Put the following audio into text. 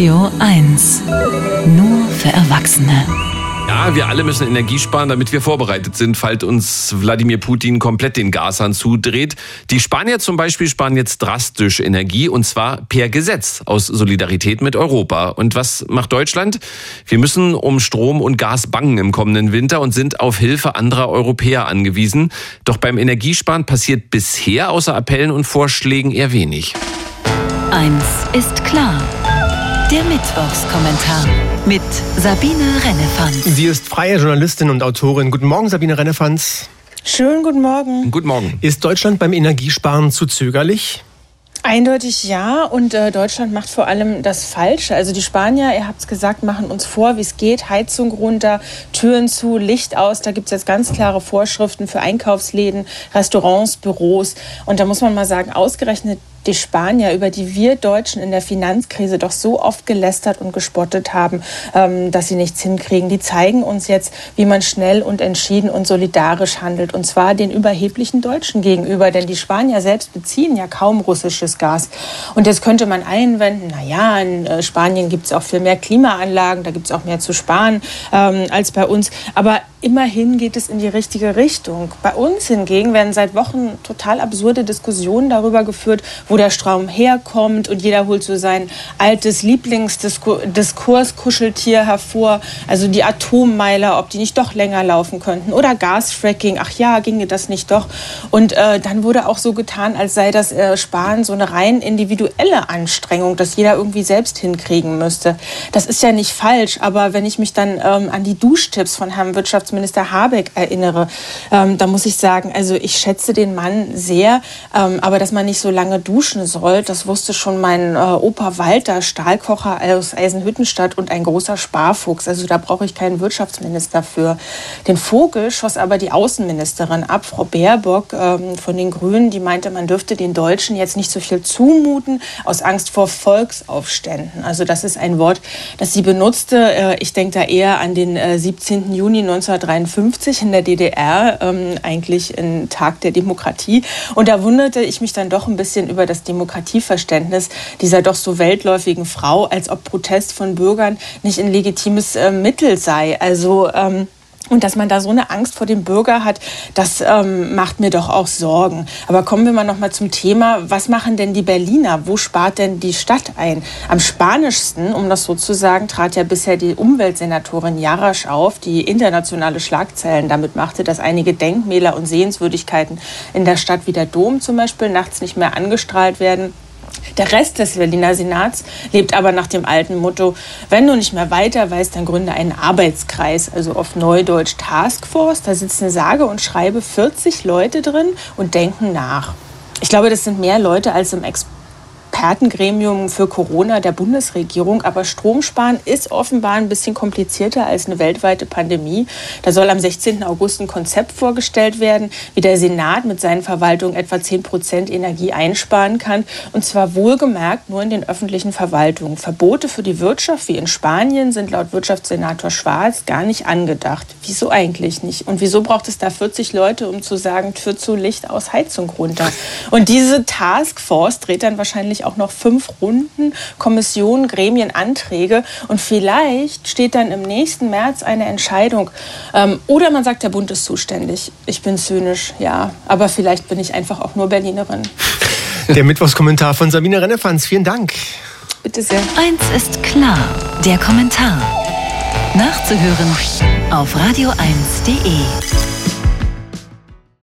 Radio 1. Nur für Erwachsene. Ja, wir alle müssen Energie sparen, damit wir vorbereitet sind, falls uns Wladimir Putin komplett den Gashahn zudreht. Die Spanier zum Beispiel sparen jetzt drastisch Energie und zwar per Gesetz aus Solidarität mit Europa. Und was macht Deutschland? Wir müssen um Strom und Gas bangen im kommenden Winter und sind auf Hilfe anderer Europäer angewiesen. Doch beim Energiesparen passiert bisher außer Appellen und Vorschlägen eher wenig. Eins ist klar. Der Mittwochskommentar mit Sabine Rennefanz. Sie ist freie Journalistin und Autorin. Guten Morgen, Sabine Rennefanz. Schönen guten Morgen. Guten Morgen. Ist Deutschland beim Energiesparen zu zögerlich? Eindeutig ja. Und äh, Deutschland macht vor allem das Falsche. Also die Spanier, ihr habt es gesagt, machen uns vor, wie es geht. Heizung runter, Türen zu, Licht aus. Da gibt es jetzt ganz klare Vorschriften für Einkaufsläden, Restaurants, Büros. Und da muss man mal sagen, ausgerechnet die Spanier, über die wir Deutschen in der Finanzkrise doch so oft gelästert und gespottet haben, ähm, dass sie nichts hinkriegen, die zeigen uns jetzt, wie man schnell und entschieden und solidarisch handelt. Und zwar den überheblichen Deutschen gegenüber. Denn die Spanier selbst beziehen ja kaum russisches Gas. Und jetzt könnte man einwenden, na ja, in äh, Spanien gibt es auch viel mehr Klimaanlagen, da gibt es auch mehr zu sparen ähm, als bei uns. Aber immerhin geht es in die richtige Richtung. Bei uns hingegen werden seit Wochen total absurde Diskussionen darüber geführt, wo der Strom herkommt und jeder holt so sein altes Lieblingsdiskurskuscheltier hervor, also die Atommeiler, ob die nicht doch länger laufen könnten oder Gasfracking, ach ja, ginge das nicht doch. Und äh, dann wurde auch so getan, als sei das äh, Sparen so eine rein individuelle Anstrengung, dass jeder irgendwie selbst hinkriegen müsste. Das ist ja nicht falsch, aber wenn ich mich dann ähm, an die Duschtipps von Herrn Wirtschaftsminister Habeck erinnere, ähm, da muss ich sagen, also ich schätze den Mann sehr, ähm, aber dass man nicht so lange duschen soll. Das wusste schon mein äh, Opa Walter, Stahlkocher aus Eisenhüttenstadt und ein großer Sparfuchs. Also da brauche ich keinen Wirtschaftsminister für. Den Vogel schoss aber die Außenministerin ab, Frau Baerbock ähm, von den Grünen, die meinte, man dürfte den Deutschen jetzt nicht so viel zumuten aus Angst vor Volksaufständen. Also das ist ein Wort, das sie benutzte. Äh, ich denke da eher an den äh, 17. Juni 1953 in der DDR, ähm, eigentlich ein Tag der Demokratie. Und da wunderte ich mich dann doch ein bisschen über das Demokratieverständnis dieser doch so weltläufigen Frau, als ob Protest von Bürgern nicht ein legitimes äh, Mittel sei. Also ähm, und dass man da so eine Angst vor dem Bürger hat, das ähm, macht mir doch auch Sorgen. Aber kommen wir mal noch mal zum Thema. Was machen denn die Berliner? Wo spart denn die Stadt ein? Am spanischsten, um das so zu sagen, trat ja bisher die Umweltsenatorin Jarasch auf, die internationale Schlagzeilen damit machte, dass einige Denkmäler und Sehenswürdigkeiten in der Stadt wie der Dom zum Beispiel nachts nicht mehr angestrahlt werden. Der Rest des Berliner Senats lebt aber nach dem alten Motto, wenn du nicht mehr weiter weißt, dann gründe einen Arbeitskreis, also auf Neudeutsch Taskforce. Da sitzen sage und schreibe 40 Leute drin und denken nach. Ich glaube, das sind mehr Leute als im Experten Expertengremium für Corona der Bundesregierung. Aber Stromsparen ist offenbar ein bisschen komplizierter als eine weltweite Pandemie. Da soll am 16. August ein Konzept vorgestellt werden, wie der Senat mit seinen Verwaltungen etwa 10 Prozent Energie einsparen kann. Und zwar wohlgemerkt nur in den öffentlichen Verwaltungen. Verbote für die Wirtschaft wie in Spanien sind laut Wirtschaftssenator Schwarz gar nicht angedacht. Wieso eigentlich nicht? Und wieso braucht es da 40 Leute, um zu sagen, Tür zu Licht aus Heizung runter? Und diese Taskforce dreht dann wahrscheinlich auch auch noch fünf Runden, Kommissionen, Gremien, Anträge und vielleicht steht dann im nächsten März eine Entscheidung. Ähm, oder man sagt, der Bund ist zuständig. Ich bin zynisch, ja, aber vielleicht bin ich einfach auch nur Berlinerin. Der Mittwochskommentar von Sabine Rennefanz. Vielen Dank. Bitte sehr. Eins ist klar, der Kommentar. Nachzuhören auf radio1.de.